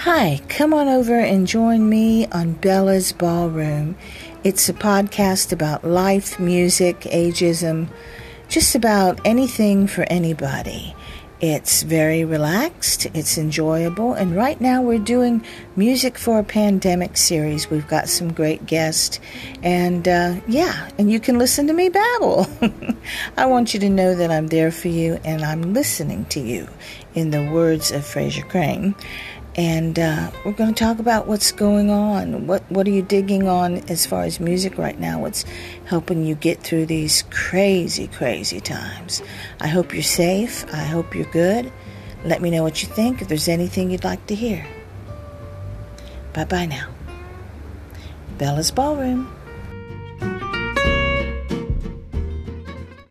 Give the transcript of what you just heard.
Hi, come on over and join me on Bella's Ballroom. It's a podcast about life, music, ageism, just about anything for anybody. It's very relaxed, it's enjoyable, and right now we're doing Music for a Pandemic series. We've got some great guests, and uh, yeah, and you can listen to me babble. I want you to know that I'm there for you and I'm listening to you, in the words of Frasier Crane and uh, we're going to talk about what's going on. What what are you digging on as far as music right now? What's helping you get through these crazy, crazy times? I hope you're safe. I hope you're good. Let me know what you think. If there's anything you'd like to hear. Bye bye now. Bella's Ballroom.